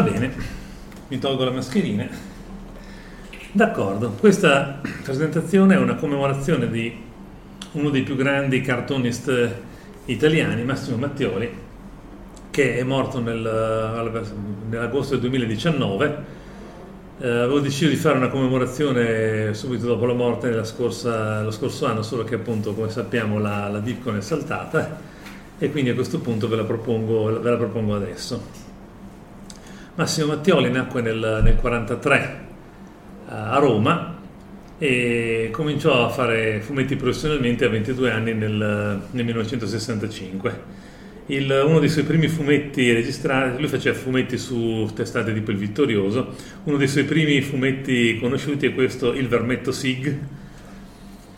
Va bene, mi tolgo la mascherina. D'accordo, questa presentazione è una commemorazione di uno dei più grandi cartoonist italiani, Massimo Mattioli, che è morto nel, nell'agosto del 2019. Eh, avevo deciso di fare una commemorazione subito dopo la morte scorsa, lo scorso anno, solo che appunto, come sappiamo, la, la Dipcon è saltata e quindi a questo punto ve la propongo, ve la propongo adesso. Massimo Mattioli nacque nel 1943 a Roma e cominciò a fare fumetti professionalmente a 22 anni nel, nel 1965. Il, uno dei suoi primi fumetti registrati, lui faceva fumetti su testate tipo il Vittorioso, uno dei suoi primi fumetti conosciuti è questo Il Vermetto Sig.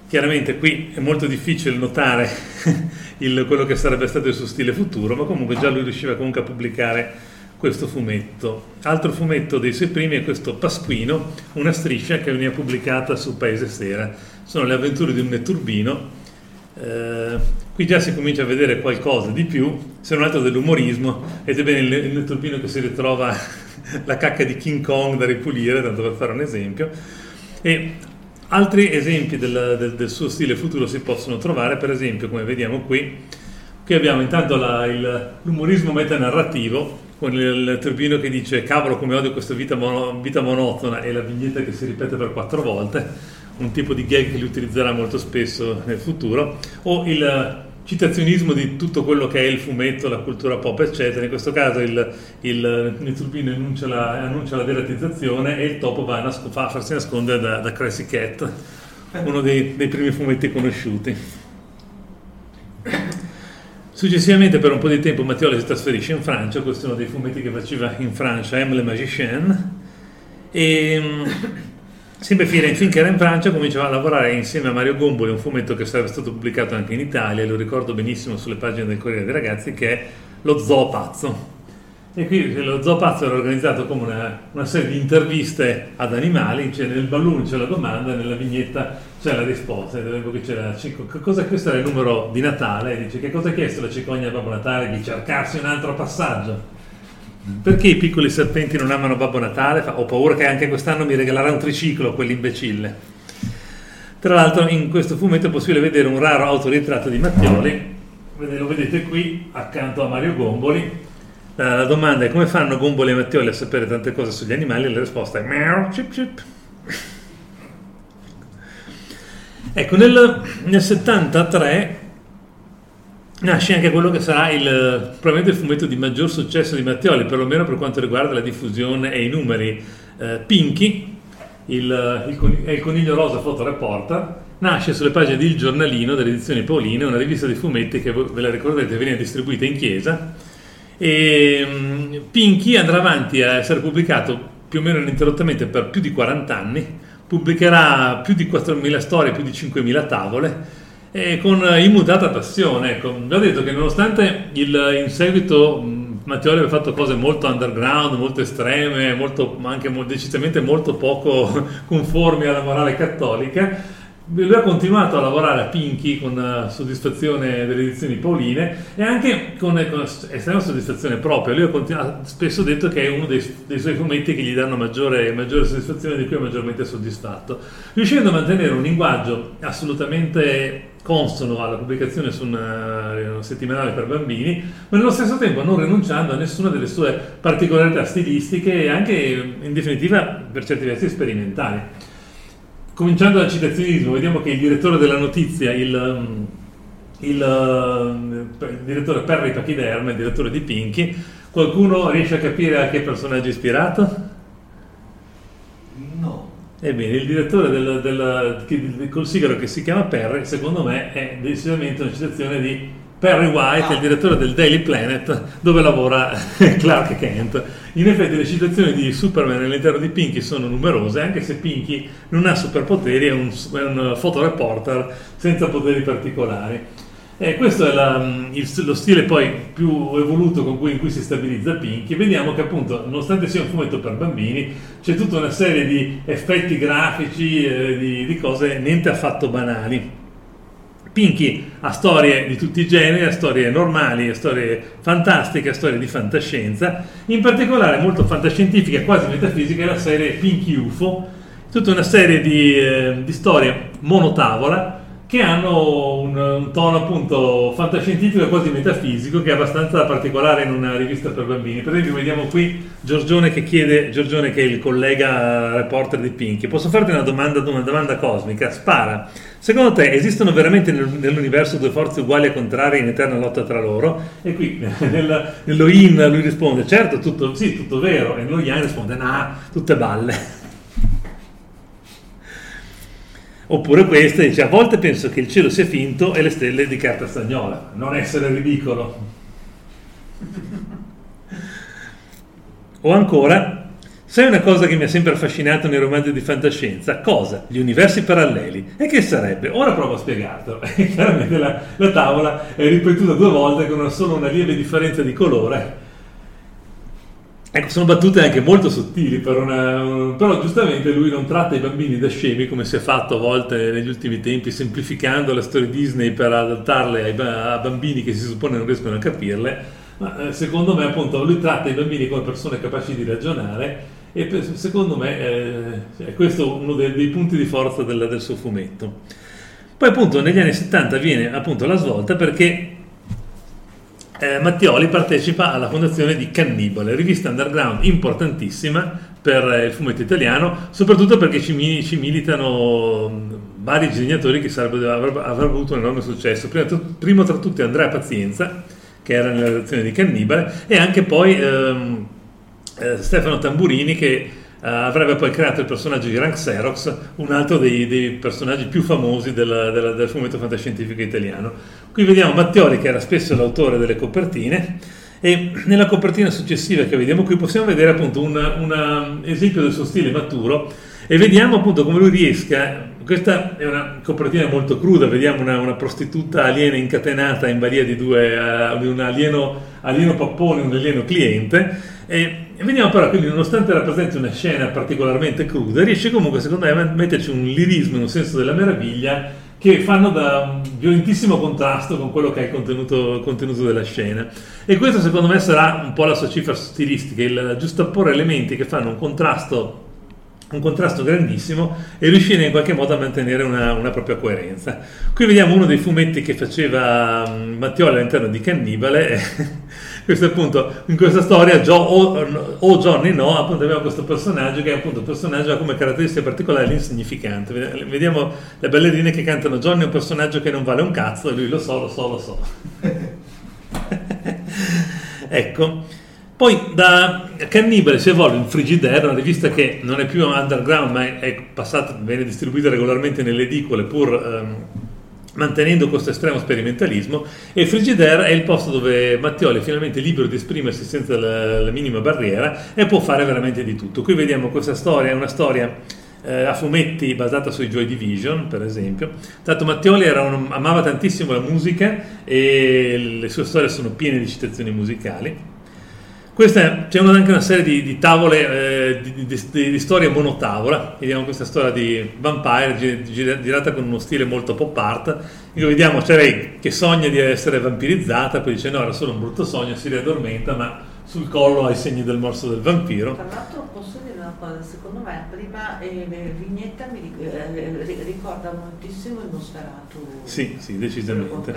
Chiaramente qui è molto difficile notare il, quello che sarebbe stato il suo stile futuro, ma comunque già lui riusciva comunque a pubblicare questo fumetto. Altro fumetto dei suoi primi è questo Pasquino, una striscia che veniva pubblicata su Paese Sera. Sono le avventure di un netturbino. Eh, qui già si comincia a vedere qualcosa di più, se non altro dell'umorismo, ed è bene il, netturbino che si ritrova la cacca di King Kong da ripulire, tanto per fare un esempio. E altri esempi del, del, del suo stile futuro si possono trovare, per esempio, come vediamo qui, qui abbiamo intanto la, il, l'umorismo metanarrativo, con il turbino che dice cavolo come odio questa vita, mono, vita, monotona e la vignetta che si ripete per quattro volte, un tipo di gag che lui utilizzerà molto spesso nel futuro, o il citazionismo di tutto quello che è il fumetto, la cultura pop, eccetera. In questo caso il, il, il turbino annuncia la, annuncia la, deratizzazione e il topo va a, nasco, a farsi nascondere da, da Crazy Cat, uno dei, dei primi fumetti conosciuti. Successivamente per un po' di tempo Mattioli si trasferisce in Francia, questo è uno dei fumetti che faceva in Francia, M. Le Magicien, e mm, sempre finché era in Francia cominciava a lavorare insieme a Mario Gomboli, un fumetto che sarebbe stato pubblicato anche in Italia, lo ricordo benissimo sulle pagine del Corriere dei Ragazzi, che è Lo Zoo Pazzo. E qui lo Zoo Pazzo era organizzato come una, una serie di interviste ad animali, cioè nel balloon c'è la domanda, nella vignetta c'è la risposta, c'era, cosa, questo era il numero di Natale, dice che cosa ha chiesto la cicogna a Babbo Natale? Di cercarsi un altro passaggio. Perché i piccoli serpenti non amano Babbo Natale? Ho paura che anche quest'anno mi regalerà un triciclo, quell'imbecille. Tra l'altro in questo fumetto è possibile vedere un raro autoritratto di Mattioli, lo vedete qui accanto a Mario Gomboli. La domanda è come fanno Gomboli e Mattioli a sapere tante cose sugli animali? La risposta è meow, chip chip. Ecco, nel, nel 73 nasce anche quello che sarà il, probabilmente il fumetto di maggior successo di Mattioli, perlomeno per quanto riguarda la diffusione e i numeri. Eh, Pinky, il, il, il coniglio rosa fotoreporter, nasce sulle pagine di Il Giornalino delle edizioni Pauline, una rivista di fumetti che ve la ricordate veniva distribuita in chiesa. E um, Pinky andrà avanti a essere pubblicato più o meno ininterrottamente per più di 40 anni pubblicherà più di 4.000 storie, più di 5.000 tavole, con immutata passione. Ecco, vi ho detto che nonostante il, in seguito Mattioli aveva fatto cose molto underground, molto estreme, molto, anche decisamente molto poco conformi alla morale cattolica, lui ha continuato a lavorare a Pinky con uh, soddisfazione delle edizioni Pauline e anche con, con estrema soddisfazione propria. Lui ha, spesso detto che è uno dei, dei, suoi fumetti che gli danno maggiore, maggiore soddisfazione, di cui è maggiormente soddisfatto. Riuscendo a mantenere un linguaggio assolutamente consono alla pubblicazione su una, una settimanale per bambini, ma nello stesso tempo non rinunciando a nessuna delle sue particolarità stilistiche e anche in definitiva per certi versi sperimentali. Cominciando dal citazionismo, vediamo che il direttore della notizia, il, um, il, uh, il direttore Perry Pachiderm, il direttore di Pinky, qualcuno riesce a capire a che personaggio è ispirato? No. Ebbene, il direttore del, del, del consigliero che si chiama Perry, secondo me, è decisamente una citazione di Perry White, ah. il direttore del Daily Planet, dove lavora Clark Kent. In effetti le citazioni di Superman all'interno di Pinky sono numerose, anche se Pinky non ha superpoteri, è un, è un fotoreporter senza poteri particolari. E questo è la, il, lo stile poi più evoluto con cui, in cui si stabilizza Pinky. Vediamo che appunto, nonostante sia un fumetto per bambini, c'è tutta una serie di effetti grafici, eh, di, di cose niente affatto banali. Pinky ha storie di tutti i generi, ha storie normali, ha storie fantastiche, ha storie di fantascienza, in particolare molto fantascientifica, quasi metafisica, è la serie Pinky UFO, tutta una serie di, eh, di storie monotavola che hanno un, un, tono appunto fantascientifico e quasi metafisico che è abbastanza particolare in una rivista per bambini. Per esempio vediamo qui Giorgione che chiede, Giorgione che è il collega reporter di Pinky, posso farti una domanda, una domanda cosmica? Spara. Secondo te esistono veramente nell'universo due forze uguali e contrarie in eterna lotta tra loro? E qui nel, nello in lui risponde, certo, tutto, sì, tutto vero, e nello yang risponde, nah, tutte balle. Oppure questa dice, a volte penso che il cielo sia finto e le stelle di carta stagnola. Non essere ridicolo. O ancora, sai una cosa che mi ha sempre affascinato nei romanzi di fantascienza? Cosa? Gli universi paralleli. E che sarebbe? Ora provo a spiegartelo. Chiaramente la, la, tavola è ripetuta due volte con solo una lieve differenza di colore Ecco, sono battute anche molto sottili, per una, però giustamente lui non tratta i bambini da scemi come si è fatto a volte negli ultimi tempi, semplificando le storie Disney per adattarle ai, a bambini che si suppone non riescono a capirle, ma eh, secondo me appunto lui tratta i bambini come persone capaci di ragionare e per, secondo me eh, è questo uno dei, dei punti di forza del, del suo fumetto. Poi appunto negli anni 70 viene appunto la svolta perché eh, Mattioli partecipa alla fondazione di Cannibale, rivista underground importantissima per eh, il fumetto italiano, soprattutto perché ci, ci militano vari disegnatori che avrebbero, avuto un enorme successo. Primo tra tutti Andrea Pazienza, che era nella redazione di Cannibale, e anche poi ehm, eh, Stefano Tamburini che Uh, avrebbe poi creato il personaggio di Rank Xerox, un altro dei, dei personaggi più famosi del, del, del, fumetto fantascientifico italiano. Qui vediamo Mattioli che era spesso l'autore delle copertine e nella copertina successiva che vediamo qui possiamo vedere appunto un esempio del suo stile maturo e vediamo appunto come lui riesca questa è una copertina molto cruda, vediamo una, una prostituta aliena incatenata in balia di, due, uh, un alieno, alieno pappone e un alieno cliente e, e vediamo però, quindi nonostante rappresenti una scena particolarmente cruda, riesce comunque secondo me a metterci un lirismo, un senso della meraviglia che fanno da violentissimo contrasto con quello che è il contenuto, contenuto, della scena. E questo secondo me sarà un po' la sua cifra stilistica, il giustapporre elementi che fanno un contrasto un contrasto grandissimo e riuscire in qualche modo a mantenere una, una, propria coerenza. Qui vediamo uno dei fumetti che faceva um, Mattioli all'interno di Cannibale. questo appunto in questa storia Joe, o, o, Johnny no appunto abbiamo questo personaggio che è appunto un personaggio ha come caratteristica particolare l'insignificante vediamo le ballerine che cantano Johnny è un personaggio che non vale un cazzo e lui lo so lo so lo so ecco poi da Cannibale si evolve in Frigidaire, una rivista che non è più underground ma è passata, viene distribuita regolarmente nelle edicole pur ehm, mantenendo questo estremo sperimentalismo e Frigidaire è il posto dove Mattioli è finalmente libero di esprimersi senza la, la minima barriera e può fare veramente di tutto. Qui vediamo questa storia, è una storia eh, a fumetti basata sui Joy Division, per esempio. Tanto Mattioli un, amava tantissimo la musica e le sue storie sono piene di citazioni musicali. Questa, c'è anche una serie di, di tavole, eh, di, di, di, storie monotavola, vediamo questa storia di Vampire girata con uno stile molto pop art, in cui vediamo c'è lei che sogna di essere vampirizzata, poi dice no era solo un brutto sogno, si riaddormenta, ma sul collo ha i segni del morso del vampiro. Tra l'altro posso dire una cosa, secondo me la prima eh, vignetta mi eh, ricorda moltissimo il Nosferatu. Sì, sì, decisamente.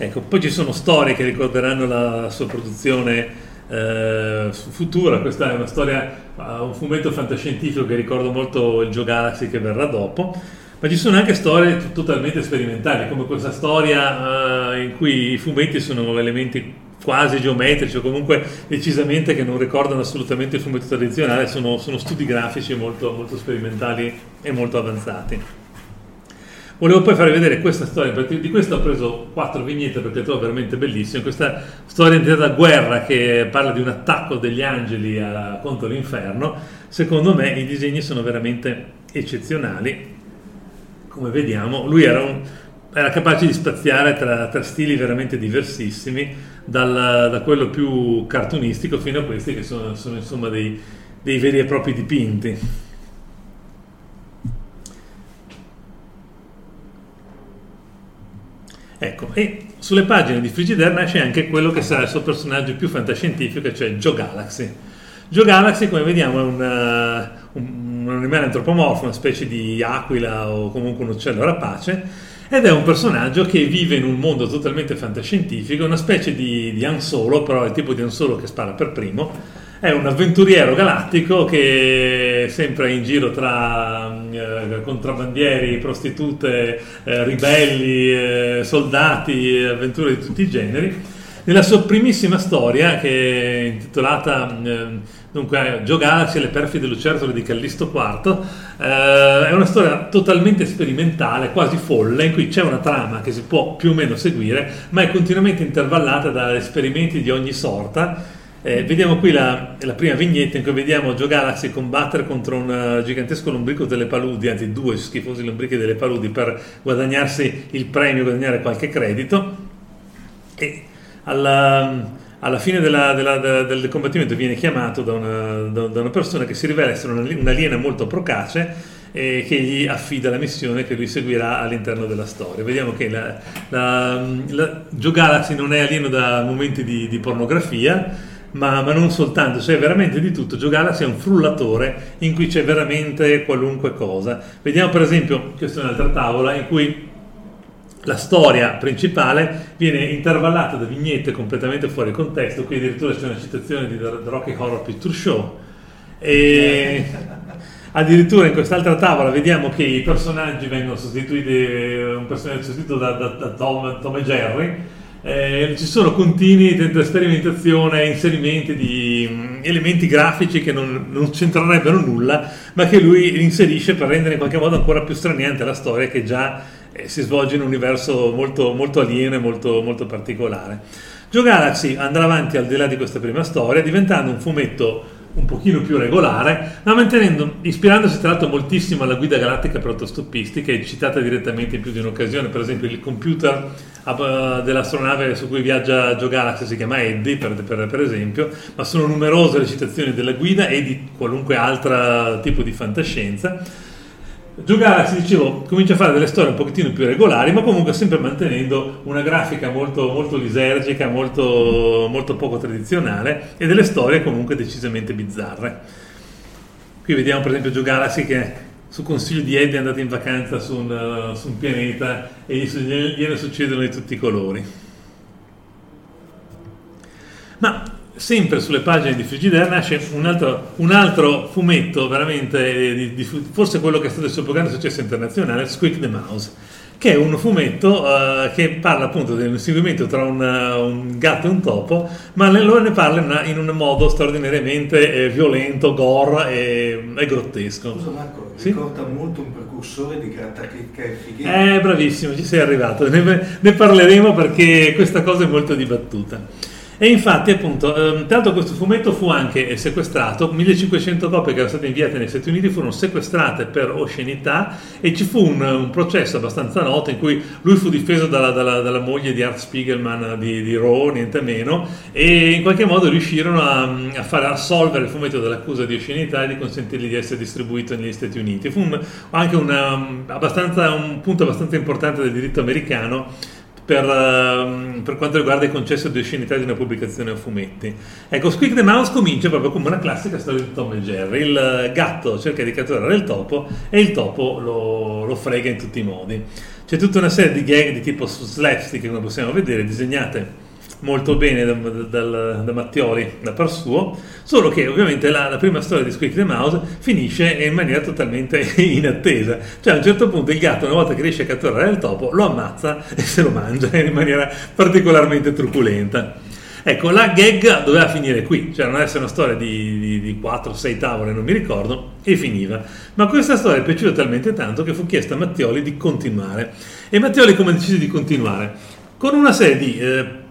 Ecco, poi ci sono storie che ricorderanno la sua produzione eh, futura, questa è una storia, un fumetto fantascientifico che ricorda molto il Galaxy che verrà dopo, ma ci sono anche storie totalmente sperimentali, come questa storia eh, in cui i fumetti sono elementi quasi geometrici o comunque decisamente che non ricordano assolutamente il fumetto tradizionale, sono, sono studi grafici molto, molto sperimentali e molto avanzati. Volevo poi farvi vedere questa storia, di questa ho preso quattro vignette perché trovo veramente bellissime. Questa storia intitolata Guerra che parla di un attacco degli angeli a, contro l'inferno. Secondo me i disegni sono veramente eccezionali. Come vediamo, lui era, un, era capace di spaziare tra, tra, stili veramente diversissimi, dal, da quello più cartunistico fino a questi che sono, sono insomma dei, dei veri e propri dipinti. Ecco, e sulle pagine di Frigidaire nasce anche quello che sarà il suo personaggio più fantascientifico, cioè Joe Galaxy. Joe Galaxy, come vediamo, è un, uh, un, un animale antropomorfo, una specie di aquila o comunque un uccello rapace, ed è un personaggio che vive in un mondo totalmente fantascientifico, una specie di, di Ansolo, però è il tipo di Ansolo che spara per primo, è un avventuriero galattico che è sempre in giro tra eh, contrabbandieri, prostitute, eh, ribelli, eh, soldati, avventure di tutti i generi. Nella sua primissima storia, che è intitolata eh, dunque, e le perfide lucertole di Callisto IV, eh, è una storia totalmente sperimentale, quasi folle, in cui c'è una trama che si può più o meno seguire, ma è continuamente intervallata da esperimenti di ogni sorta eh, vediamo qui la, la, prima vignetta in cui vediamo Joe Galaxy combattere contro un uh, gigantesco lombrico delle paludi, anzi due schifosi lombrichi delle paludi per guadagnarsi il premio, guadagnare qualche credito. E alla, alla fine della, della, della, del combattimento viene chiamato da una, da una, persona che si rivela essere un'aliena molto procace e che gli affida la missione che lui seguirà all'interno della storia. Vediamo che la, la Joe Galaxy non è alieno da momenti di, di pornografia, ma, ma, non soltanto, c'è veramente di tutto. Galaxy è un frullatore in cui c'è veramente qualunque cosa. Vediamo per esempio, questa è un'altra tavola in cui la storia principale viene intervallata da vignette completamente fuori contesto. Qui addirittura c'è una citazione di The Rocky Horror Picture Show. E addirittura in quest'altra tavola vediamo che i personaggi vengono sostituiti, un personaggio sostituito da, da, da Tom, Tom, e Jerry eh, ci sono continui di sperimentazione e inserimenti di mh, elementi grafici che non, non, c'entrerebbero nulla, ma che lui inserisce per rendere in qualche modo ancora più straniante la storia che già eh, si svolge in un universo molto, molto alieno e molto, molto particolare. Joe Galaxy andrà avanti al di là di questa prima storia, diventando un fumetto un pochino più regolare, ma mantenendo, ispirandosi tra l'altro moltissimo alla guida galattica per autostoppisti, che è citata direttamente in più di un'occasione, per esempio il computer dell'astronave su cui viaggia Joe Galaxy si chiama Eddie, per, per, per, esempio, ma sono numerose le citazioni della guida e di qualunque altro tipo di fantascienza Giocare, si dicevo, comincia a fare delle storie un pochettino più regolari, ma comunque sempre mantenendo una grafica molto, molto lisergica, molto, molto poco tradizionale e delle storie comunque decisamente bizzarre. Qui vediamo per esempio Joe Galaxy che su consiglio di Eddie è andato in vacanza su un, su un pianeta e gli, gliene succedono di tutti i colori. Ma sempre sulle pagine di Frigidaire nasce un altro, un altro fumetto veramente, di, di, forse quello che è stato il suo più grande successo internazionale, Squeak the Mouse, che è un fumetto uh, che parla appunto dell'inseguimento tra un, uh, un, gatto e un topo, ma lo ne parla in, un modo straordinariamente eh, violento, gore e, e grottesco. Scusa Marco, sì? ricorda molto un precursore di Grattachecca e Fighetti. Eh, bravissimo, ci sei arrivato, ne, ne parleremo perché questa cosa è molto dibattuta. E infatti, appunto, ehm, tanto questo fumetto fu anche sequestrato, 1500 copie che erano state inviate negli Stati Uniti furono sequestrate per oscenità e ci fu un, un processo abbastanza noto in cui lui fu difeso dalla, dalla, dalla moglie di Art Spiegelman di, di Raw, niente meno, e in qualche modo riuscirono a, a fare assolvere il fumetto dall'accusa di oscenità e di consentirgli di essere distribuito negli Stati Uniti. Fu un, anche una, un punto abbastanza importante del diritto americano per, uh, per, quanto riguarda il concesso di oscenità di una pubblicazione a fumetti. Ecco, Squeak the Mouse comincia proprio come una classica storia di Tom e Jerry. Il gatto cerca di catturare il topo e il topo lo, lo frega in tutti i modi. C'è tutta una serie di gag di tipo slapstick, come possiamo vedere, disegnate molto bene da, da, da, Mattioli da par suo, solo che ovviamente la, la, prima storia di Squeak the Mouse finisce in maniera totalmente inattesa. Cioè a un certo punto il gatto, una volta che riesce a catturare il topo, lo ammazza e se lo mangia in maniera particolarmente truculenta. Ecco, la gag doveva finire qui, cioè non essere una storia di, di, di 4-6 tavole, non mi ricordo, e finiva. Ma questa storia è piaciuta talmente tanto che fu chiesta a Mattioli di continuare. E Mattioli come decise di continuare? Con una serie di... Eh,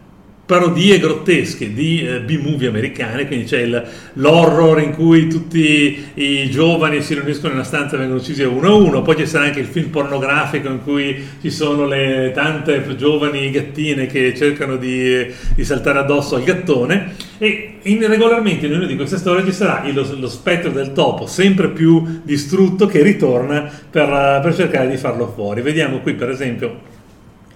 parodie grottesche di eh, B-movie americane, quindi c'è il, l'horror in cui tutti i giovani si riuniscono in una stanza e vengono uccisi uno a uno, poi ci sarà anche il film pornografico in cui ci sono le tante giovani gattine che cercano di, di saltare addosso al gattone e in, regolarmente in una di queste storie ci sarà il, lo spettro del topo sempre più distrutto che ritorna per, per cercare di farlo fuori. Vediamo qui per esempio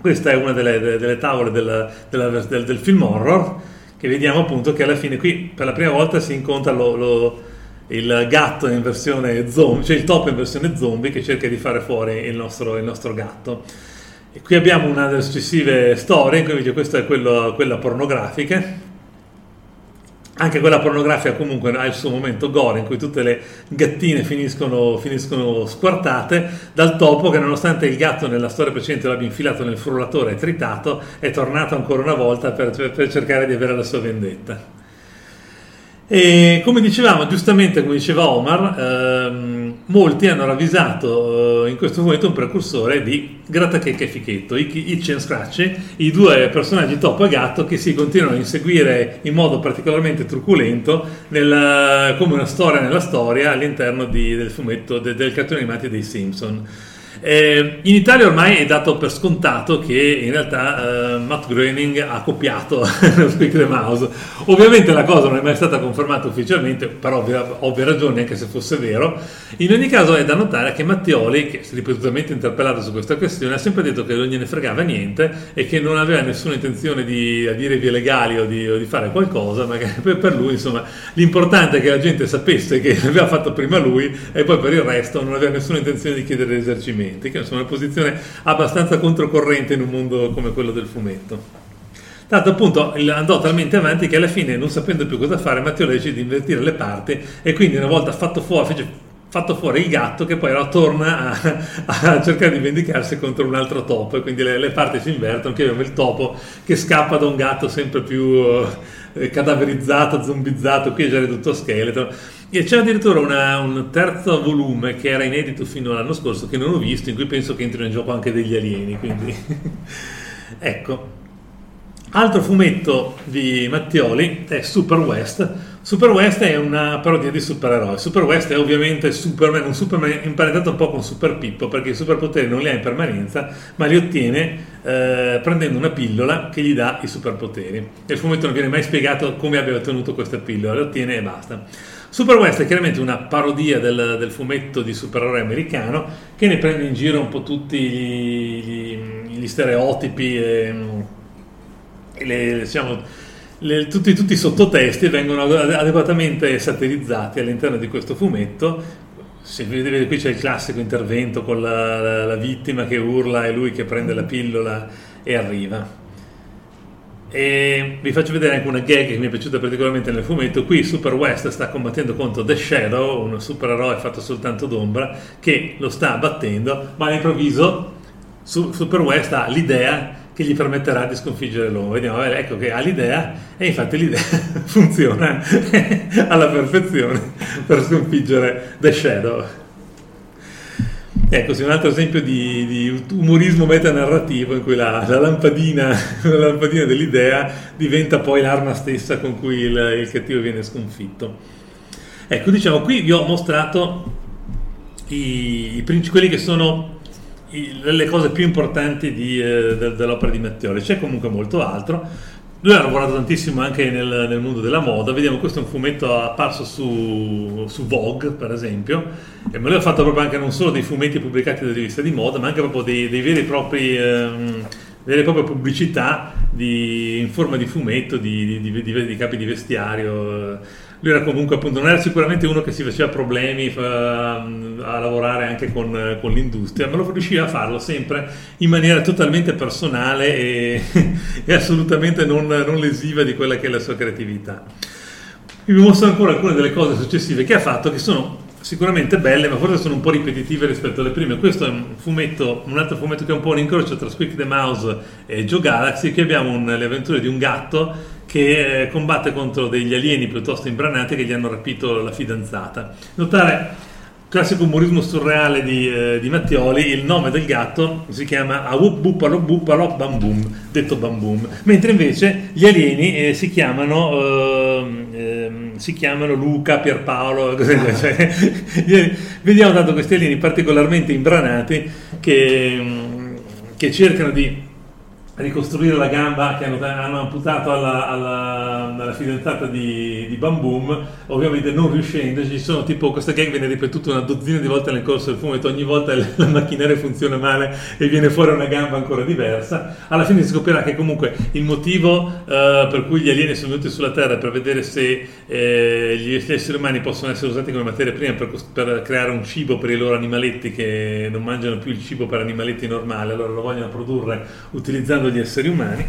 questa è una delle, delle tavole della, della, del, del, film horror che vediamo appunto che alla fine qui per la prima volta si incontra lo, lo, il gatto in versione zombie, cioè il topo in versione zombie che cerca di fare fuori il nostro, il nostro gatto. E qui abbiamo una delle successive storie, in cui questa è quello, quella pornografica, anche quella pornografia comunque ha il suo momento gore in cui tutte le gattine finiscono, finiscono, squartate dal topo che nonostante il gatto nella storia precedente l'abbia infilato nel frullatore e tritato è tornato ancora una volta per, per cercare di avere la sua vendetta. E come dicevamo, giustamente come diceva Omar, ehm, molti hanno ravvisato eh, in questo momento un precursore di Grattachecca e Fichetto, Itch and Scratch, i due personaggi topo e gatto che si continuano a inseguire in modo particolarmente truculento nella, come una storia nella storia all'interno di, del fumetto de, del cartone animato dei Simpson. Eh, in Italia ormai è dato per scontato che in realtà eh, Matt Groening ha copiato Speak the Mouse. Ovviamente la cosa non è mai stata confermata ufficialmente, per ovvie, ragioni, anche se fosse vero. In ogni caso è da notare che Mattioli, che si è ripetutamente interpellato su questa questione, ha sempre detto che non gliene fregava niente e che non aveva nessuna intenzione di adire vie legali o di, o di fare qualcosa, ma che per lui insomma l'importante è che la gente sapesse che l'aveva fatto prima lui e poi per il resto non aveva nessuna intenzione di chiedere risarcimento fumetti, che insomma è una posizione abbastanza controcorrente in un mondo come quello del fumetto. Tanto appunto andò talmente avanti che alla fine, non sapendo più cosa fare, Matteo decise di invertire le parti e quindi una volta fatto fuori, fece fatto fuori il gatto che poi torna a, a, cercare di vendicarsi contro un altro topo e quindi le, le parti si invertono, che abbiamo il topo che scappa da un gatto sempre più cadaverizzato, zombizzato, qui è già ridotto a scheletro. E c'è addirittura una, un terzo volume che era inedito fino all'anno scorso che non ho visto, in cui penso che entrino in gioco anche degli alieni. Quindi ecco. Altro fumetto di Mattioli è Super West. Super West è una parodia di supereroi. Super West è ovviamente Superman, un Superman imparentato un po' con Super Pippo perché i superpoteri non li ha in permanenza, ma li ottiene eh, prendendo una pillola che gli dà i superpoteri. E il fumetto non viene mai spiegato come abbia ottenuto questa pillola, le ottiene e basta. Super West è chiaramente una parodia del, del fumetto di supereroe americano che ne prende in giro un po' tutti gli, gli, gli stereotipi. E, le, diciamo, le, tutti, tutti, i sottotesti vengono adeguatamente satirizzati all'interno di questo fumetto. Si vede, qui c'è il classico intervento con la, la, la vittima che urla e lui che prende la pillola e arriva. E vi faccio vedere anche una gag che mi è piaciuta particolarmente nel fumetto. Qui Super West sta combattendo contro The Shadow, un supereroe fatto soltanto d'ombra, che lo sta battendo, ma all'improvviso Super West ha l'idea che gli permetterà di sconfiggere l'uomo. Vediamo, ecco che ha l'idea e infatti l'idea funziona alla perfezione per sconfiggere The Shadow. Ecco, sì, un altro esempio di, di umorismo metanarrativo in cui la, la, lampadina, la, lampadina, dell'idea diventa poi l'arma stessa con cui il, il cattivo viene sconfitto. Ecco, diciamo, qui vi ho mostrato i, i, quelli che sono le cose più importanti di, eh, dell'opera di Mattioli. C'è comunque molto altro. Lui ha lavorato tantissimo anche nel, nel, mondo della moda. Vediamo, questo è un fumetto apparso su, su Vogue, per esempio, e me lui ha fatto proprio anche non solo dei fumetti pubblicati da riviste di moda, ma anche proprio dei, dei veri e propri. Ehm, vere proprie pubblicità di, in forma di fumetto di, di, di, capi di vestiario lui era comunque appunto, non era sicuramente uno che si faceva problemi fa, a lavorare anche con, con, l'industria, ma lo riusciva a farlo sempre in maniera totalmente personale e, e assolutamente non, non, lesiva di quella che è la sua creatività. Vi mostro ancora alcune delle cose successive che ha fatto, che sono sicuramente belle, ma forse sono un po' ripetitive rispetto alle prime. Questo è un fumetto, un altro fumetto che è un po' un incrocio tra Squeak the Mouse e Joe Galaxy. Qui abbiamo un, le avventure di un gatto che eh, combatte contro degli alieni piuttosto imbranati che gli hanno rapito la fidanzata. Notare classico umorismo surreale di, eh, di, Mattioli, il nome del gatto si chiama Awup Bupalo Bupalo Bambum, detto Bambum, mentre invece gli alieni eh, si, chiamano, eh, si chiamano Luca, Pierpaolo, così, ah. cioè, vediamo tanto questi alieni particolarmente imbranati che, che cercano di ricostruire la gamba che hanno, hanno amputato alla, alla, alla fidanzata di, di, Bambum, ovviamente non riuscendo, ci sono tipo questa gag viene ripetuta una dozzina di volte nel corso del fumetto, ogni volta la macchinetta funziona male e viene fuori una gamba ancora diversa. Alla fine si scoprirà che comunque il motivo uh, per cui gli alieni sono venuti sulla Terra è per vedere se eh, gli esseri umani possono essere usati come materia prima per, per creare un cibo per i loro animaletti che non mangiano più il cibo per animaletti normali, allora lo vogliono produrre utilizzando gli esseri umani.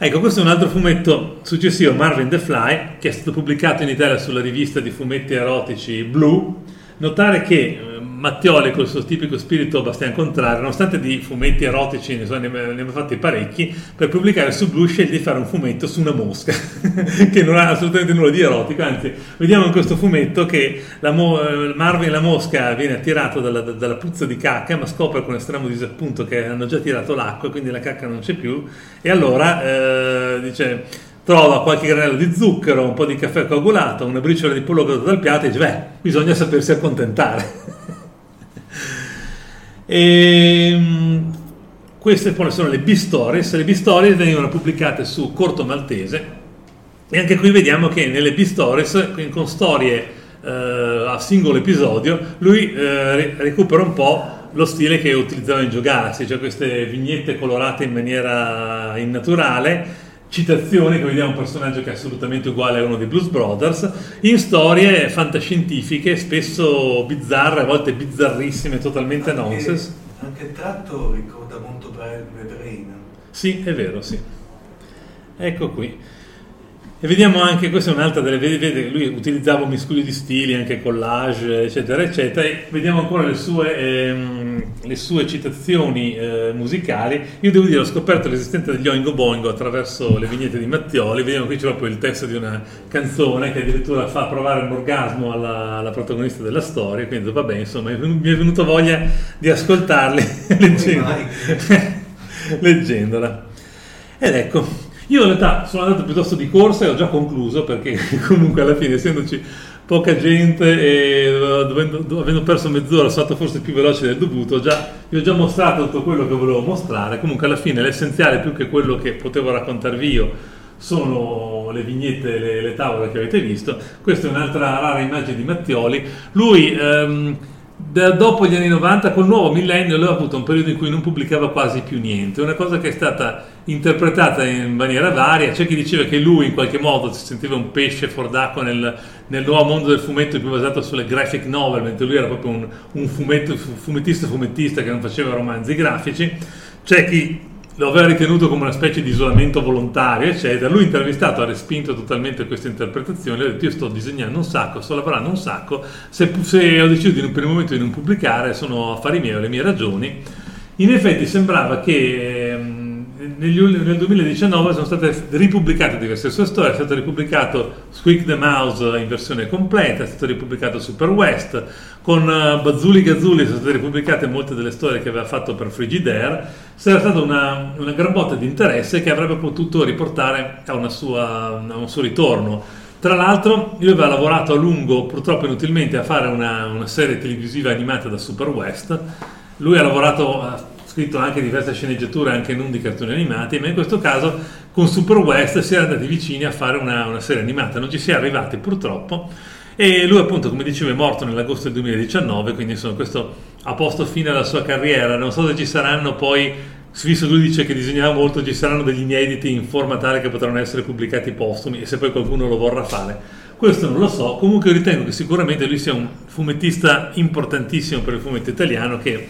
Ecco, questo è un altro fumetto successivo, Marvin the Fly, che è stato pubblicato in Italia sulla rivista di fumetti erotici Blue. Notare che Mattioli col suo tipico spirito Bastian Contrario, nonostante di fumetti erotici ne, abbiamo fatti parecchi, per pubblicare su Blue sceglie di fare un fumetto su una mosca, che non ha assolutamente nulla di erotico, anzi vediamo in questo fumetto che la mo, Marvin la mosca viene attirata dalla, dalla, puzza di cacca, ma scopre con estremo disappunto che hanno già tirato l'acqua, quindi la cacca non c'è più, e allora eh, dice trova qualche granello di zucchero, un po' di caffè coagulato, una briciola di pollo dal piatto e dice, beh, bisogna sapersi accontentare. E, ehm, queste poi sono le B-Stories. Le B-Stories venivano pubblicate su Corto Maltese e anche qui vediamo che nelle B-Stories, con storie eh, a singolo episodio, lui eh, recupera un po' lo stile che utilizzava in Giogarsi, cioè queste vignette colorate in maniera innaturale citazioni che vediamo un personaggio che è assolutamente uguale a uno dei Blues Brothers, in storie fantascientifiche, spesso bizzarre, a volte bizzarrissime, totalmente anche, nonsense. Anche il tratto ricorda molto Brain. Sì, è vero, sì. Ecco qui. E vediamo anche, questa è un'altra delle, vedete, lui utilizzava un miscuglio di stili, anche collage, eccetera, eccetera, e vediamo ancora le sue, ehm, le sue citazioni eh, musicali. Io devo dire, ho scoperto l'esistenza degli Oingo Boingo attraverso le vignette di Mattioli, vediamo qui c'è proprio il testo di una canzone che addirittura fa provare un orgasmo alla, alla protagonista della storia, quindi va bene, insomma, mi è venuta voglia di ascoltarli leggendola. Ed ecco, io in realtà sono andato piuttosto di corsa e ho già concluso perché comunque alla fine essendoci poca gente e dovendo, avendo perso mezz'ora sono stato forse più veloce del dovuto, già, vi ho già mostrato tutto quello che volevo mostrare, comunque alla fine l'essenziale più che quello che potevo raccontarvi io sono le vignette, le, le tavole che avete visto, questa è un'altra rara immagine di Mattioli, lui... Ehm, da, dopo gli anni 90, col nuovo millennio, lui ha avuto un periodo in cui non pubblicava quasi più niente, una cosa che è stata interpretata in maniera varia. C'è chi diceva che lui in qualche modo si sentiva un pesce fuor d'acqua nel, nel nuovo mondo del fumetto più basato sulle graphic novel, mentre lui era proprio un, un fumetto, fumettista fumettista che non faceva romanzi grafici. C'è chi lo aveva ritenuto come una specie di isolamento volontario, eccetera. Lui intervistato ha respinto totalmente questa interpretazione, ha detto io sto disegnando un sacco, sto lavorando un sacco, se, se ho deciso di, per il momento di non pubblicare sono affari miei, ho le mie ragioni. In effetti sembrava che ehm, negli, nel 2019 sono state ripubblicate diverse sue storie, è stato ripubblicato Squeak the Mouse in versione completa, è stato ripubblicato Super West, con uh, Bazzuli Gazzuli sono state ripubblicate molte delle storie che aveva fatto per Frigidaire, sarà stata una, una gran botta di interesse che avrebbe potuto riportare a, sua, a un suo ritorno. Tra l'altro, lui aveva lavorato a lungo, purtroppo inutilmente, a fare una, una serie televisiva animata da Super West. Lui ha lavorato scritto anche diverse sceneggiature anche non di cartoni animati, ma in questo caso con Super West si era andati vicini a fare una, una serie animata, non ci si è arrivati purtroppo. E lui appunto come dicevo è morto nell'agosto del 2019, quindi insomma questo ha posto fine alla sua carriera, non so se ci saranno poi visto che lui dice che disegnava molto, ci saranno degli inediti in forma tale che potranno essere pubblicati postumi e se poi qualcuno lo vorrà fare. Questo non lo so, comunque ritengo che sicuramente lui sia un fumettista importantissimo per il fumetto italiano che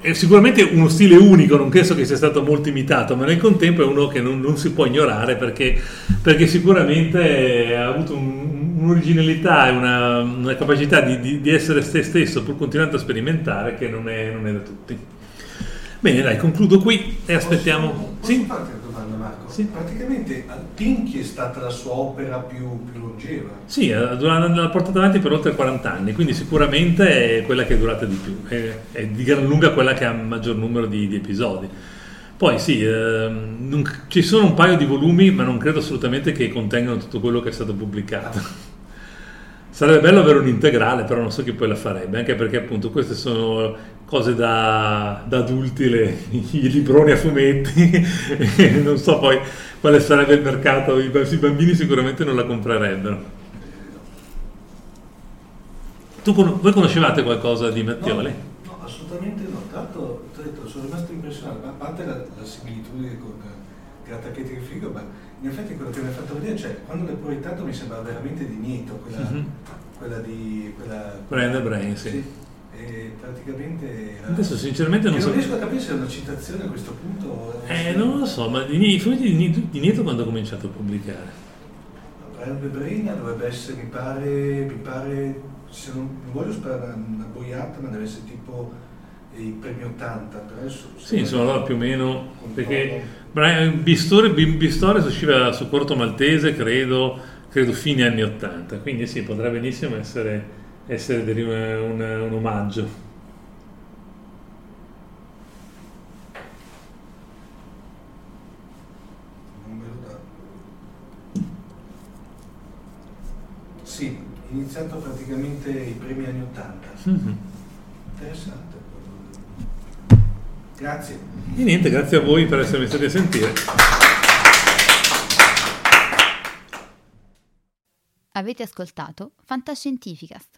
è sicuramente uno stile unico, non penso che sia stato molto imitato, ma nel contempo è uno che non, non si può ignorare perché, perché sicuramente ha avuto un, un'originalità e una, una capacità di, di, di, essere se stesso pur continuando a sperimentare che non è, non è da tutti. Bene, dai, concludo qui e aspettiamo. Posso, posso sì? Marco? Sì. Praticamente Pinky è stata la sua opera più, più longeva. Sì, l'ha portata avanti per oltre 40 anni, quindi sicuramente è quella che è durata di più, è, è di gran lunga quella che ha il maggior numero di, di episodi. Poi sì, ehm, non, ci sono un paio di volumi, ma non credo assolutamente che contengano tutto quello che è stato pubblicato. Sarebbe bello avere un integrale, però non so chi poi la farebbe, anche perché appunto queste sono cose da, da adulti, le, i libroni a fumetti, non so poi quale sarebbe il mercato, i, i bambini sicuramente non la comprerebbero. Tu, voi conoscevate qualcosa di Mattioli? No, no assolutamente no, tra l'altro sono rimasto impressionato, a parte la, la similitudine con Grattachetti e Figo, ma in effetti quello che mi ha fatto vedere, cioè quando l'hai proiettato mi sembra veramente di Nieto, quella, mm-hmm. quella di... Quella, Brain the Brain, sì. sì e praticamente adesso sinceramente non so non riesco a capire se è una citazione a questo punto eh non lo so ma i fumetti di, di Nieto quando ha cominciato a pubblicare? Brian Bebrina dovrebbe essere mi pare, mi pare se non, non voglio sperare una boiata ma deve essere tipo i primi 80 per adesso sì insomma allora più o meno perché Brian Bistore, Bistore usciva su Corto Maltese credo, credo fine anni 80 quindi sì potrà benissimo essere essere un, un, un omaggio. Sì, iniziato praticamente i primi anni Ottanta. Mm-hmm. Interessante. Grazie. E niente, grazie a voi per essermi stati a sentire. Avete ascoltato Fantascientificast